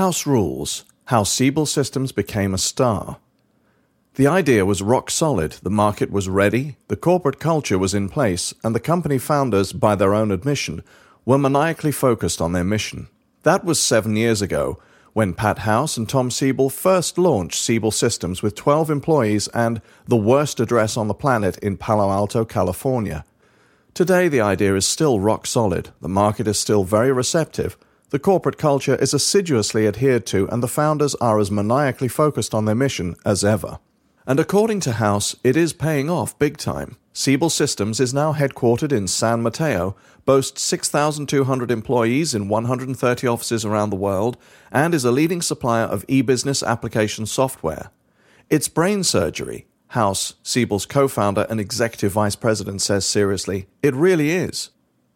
House Rules How Siebel Systems Became a Star. The idea was rock solid, the market was ready, the corporate culture was in place, and the company founders, by their own admission, were maniacally focused on their mission. That was seven years ago, when Pat House and Tom Siebel first launched Siebel Systems with 12 employees and the worst address on the planet in Palo Alto, California. Today, the idea is still rock solid, the market is still very receptive, the corporate culture is assiduously adhered to, and the founders are as maniacally focused on their mission as ever. And according to House, it is paying off big time. Siebel Systems is now headquartered in San Mateo, boasts 6,200 employees in 130 offices around the world, and is a leading supplier of e business application software. It's brain surgery, House, Siebel's co founder and executive vice president, says seriously. It really is.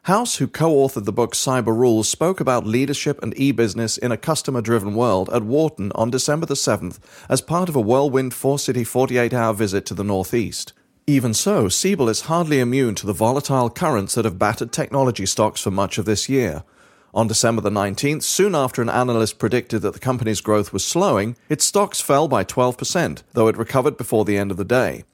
House, who co authored the book Cyber Rules, spoke about leadership and e business in a customer driven world at Wharton on December the 7th as part of a whirlwind four city 48 hour visit to the Northeast. Even so, Siebel is hardly immune to the volatile currents that have battered technology stocks for much of this year. On December the 19th, soon after an analyst predicted that the company's growth was slowing, its stocks fell by 12%, though it recovered before the end of the day.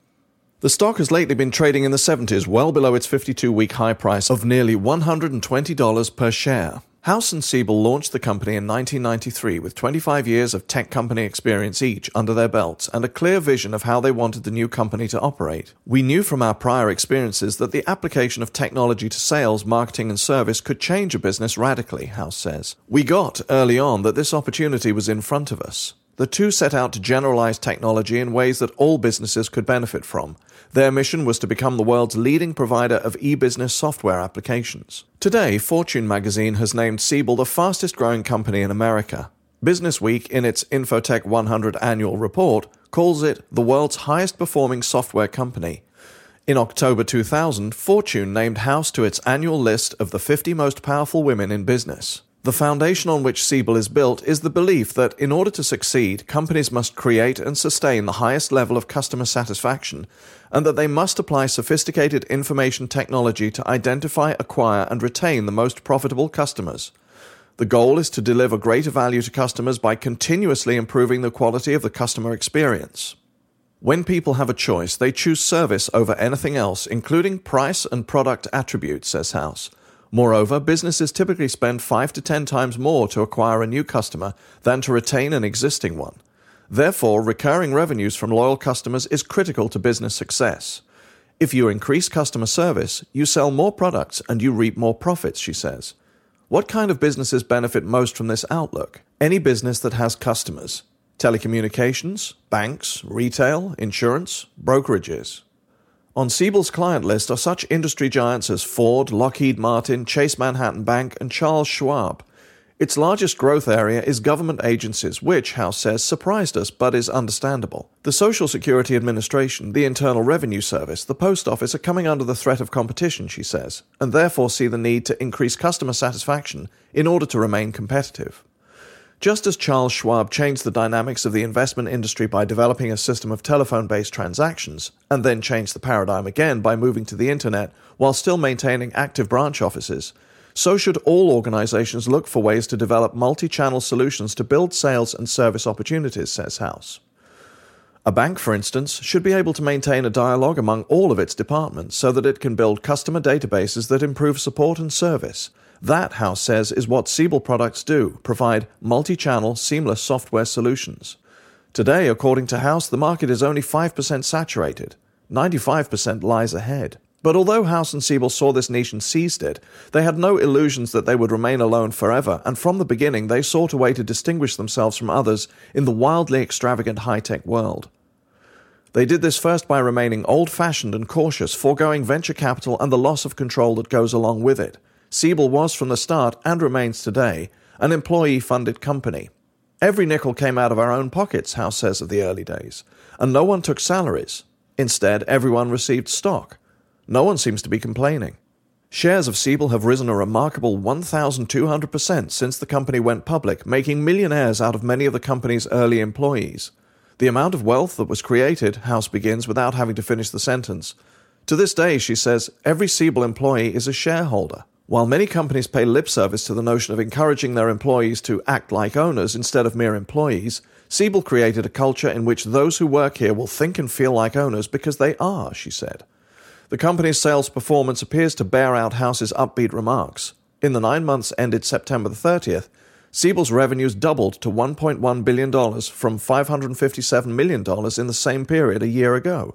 The stock has lately been trading in the 70s, well below its 52 week high price of nearly $120 per share. House and Siebel launched the company in 1993 with 25 years of tech company experience each under their belts and a clear vision of how they wanted the new company to operate. We knew from our prior experiences that the application of technology to sales, marketing, and service could change a business radically, House says. We got early on that this opportunity was in front of us. The two set out to generalize technology in ways that all businesses could benefit from. Their mission was to become the world's leading provider of e business software applications. Today, Fortune magazine has named Siebel the fastest growing company in America. Business Week, in its Infotech 100 annual report, calls it the world's highest performing software company. In October 2000, Fortune named House to its annual list of the 50 most powerful women in business. The foundation on which Siebel is built is the belief that in order to succeed, companies must create and sustain the highest level of customer satisfaction, and that they must apply sophisticated information technology to identify, acquire, and retain the most profitable customers. The goal is to deliver greater value to customers by continuously improving the quality of the customer experience. When people have a choice, they choose service over anything else, including price and product attributes, says House. Moreover, businesses typically spend 5 to 10 times more to acquire a new customer than to retain an existing one. Therefore, recurring revenues from loyal customers is critical to business success. If you increase customer service, you sell more products and you reap more profits, she says. What kind of businesses benefit most from this outlook? Any business that has customers. Telecommunications, banks, retail, insurance, brokerages. On Siebel's client list are such industry giants as Ford, Lockheed Martin, Chase Manhattan Bank, and Charles Schwab. Its largest growth area is government agencies, which, House says, surprised us but is understandable. The Social Security Administration, the Internal Revenue Service, the Post Office are coming under the threat of competition, she says, and therefore see the need to increase customer satisfaction in order to remain competitive. Just as Charles Schwab changed the dynamics of the investment industry by developing a system of telephone based transactions, and then changed the paradigm again by moving to the internet while still maintaining active branch offices, so should all organizations look for ways to develop multi channel solutions to build sales and service opportunities, says House. A bank, for instance, should be able to maintain a dialogue among all of its departments so that it can build customer databases that improve support and service that, House says, is what Siebel products do provide multi channel, seamless software solutions. Today, according to House, the market is only 5% saturated. 95% lies ahead. But although House and Siebel saw this niche and seized it, they had no illusions that they would remain alone forever, and from the beginning they sought a way to distinguish themselves from others in the wildly extravagant high tech world. They did this first by remaining old fashioned and cautious, foregoing venture capital and the loss of control that goes along with it. Siebel was from the start, and remains today, an employee funded company. Every nickel came out of our own pockets, House says of the early days, and no one took salaries. Instead, everyone received stock. No one seems to be complaining. Shares of Siebel have risen a remarkable 1,200% since the company went public, making millionaires out of many of the company's early employees. The amount of wealth that was created, House begins without having to finish the sentence. To this day, she says, every Siebel employee is a shareholder. While many companies pay lip service to the notion of encouraging their employees to act like owners instead of mere employees, Siebel created a culture in which those who work here will think and feel like owners because they are, she said. The company's sales performance appears to bear out House's upbeat remarks. In the nine months ended September the 30th, Siebel's revenues doubled to $1.1 billion from $557 million in the same period a year ago.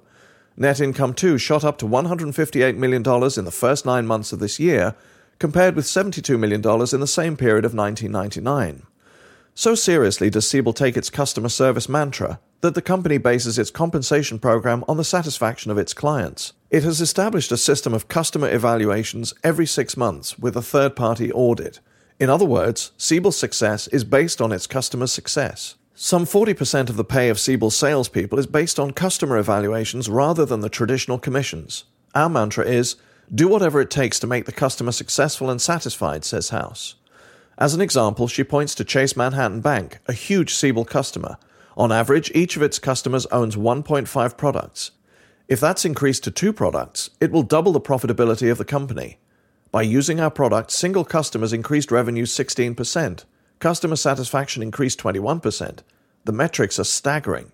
Net income, too, shot up to $158 million in the first nine months of this year, compared with $72 million in the same period of 1999. So seriously does Siebel take its customer service mantra that the company bases its compensation program on the satisfaction of its clients. It has established a system of customer evaluations every six months with a third party audit. In other words, Siebel's success is based on its customer success. Some 40% of the pay of Siebel's salespeople is based on customer evaluations rather than the traditional commissions. Our mantra is do whatever it takes to make the customer successful and satisfied, says House. As an example, she points to Chase Manhattan Bank, a huge Siebel customer. On average, each of its customers owns 1.5 products. If that's increased to two products, it will double the profitability of the company. By using our product, single customers increased revenue 16%. Customer satisfaction increased 21%. The metrics are staggering.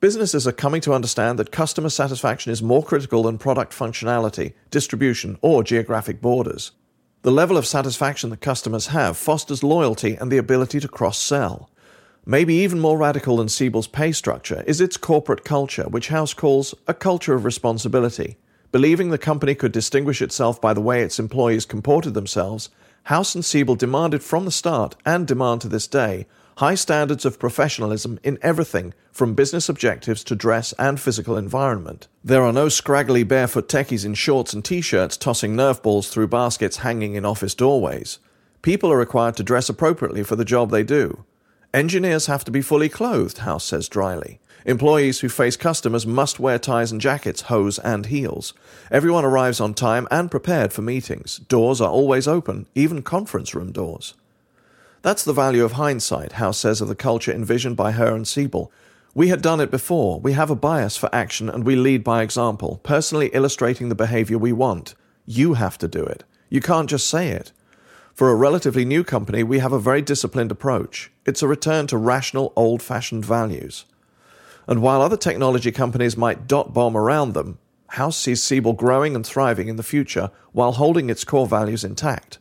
Businesses are coming to understand that customer satisfaction is more critical than product functionality, distribution, or geographic borders. The level of satisfaction that customers have fosters loyalty and the ability to cross sell. Maybe even more radical than Siebel's pay structure is its corporate culture, which House calls a culture of responsibility. Believing the company could distinguish itself by the way its employees comported themselves, House and Siebel demanded from the start, and demand to this day, high standards of professionalism in everything from business objectives to dress and physical environment. There are no scraggly barefoot techies in shorts and t shirts tossing nerf balls through baskets hanging in office doorways. People are required to dress appropriately for the job they do. Engineers have to be fully clothed, House says dryly. Employees who face customers must wear ties and jackets, hose, and heels. Everyone arrives on time and prepared for meetings. Doors are always open, even conference room doors. That's the value of hindsight, House says of the culture envisioned by her and Siebel. We had done it before. We have a bias for action and we lead by example, personally illustrating the behavior we want. You have to do it. You can't just say it. For a relatively new company, we have a very disciplined approach. It's a return to rational, old fashioned values. And while other technology companies might dot bomb around them, House sees Siebel growing and thriving in the future while holding its core values intact.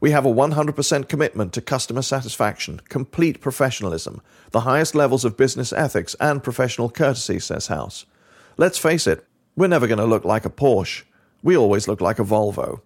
We have a 100% commitment to customer satisfaction, complete professionalism, the highest levels of business ethics, and professional courtesy, says House. Let's face it, we're never going to look like a Porsche. We always look like a Volvo.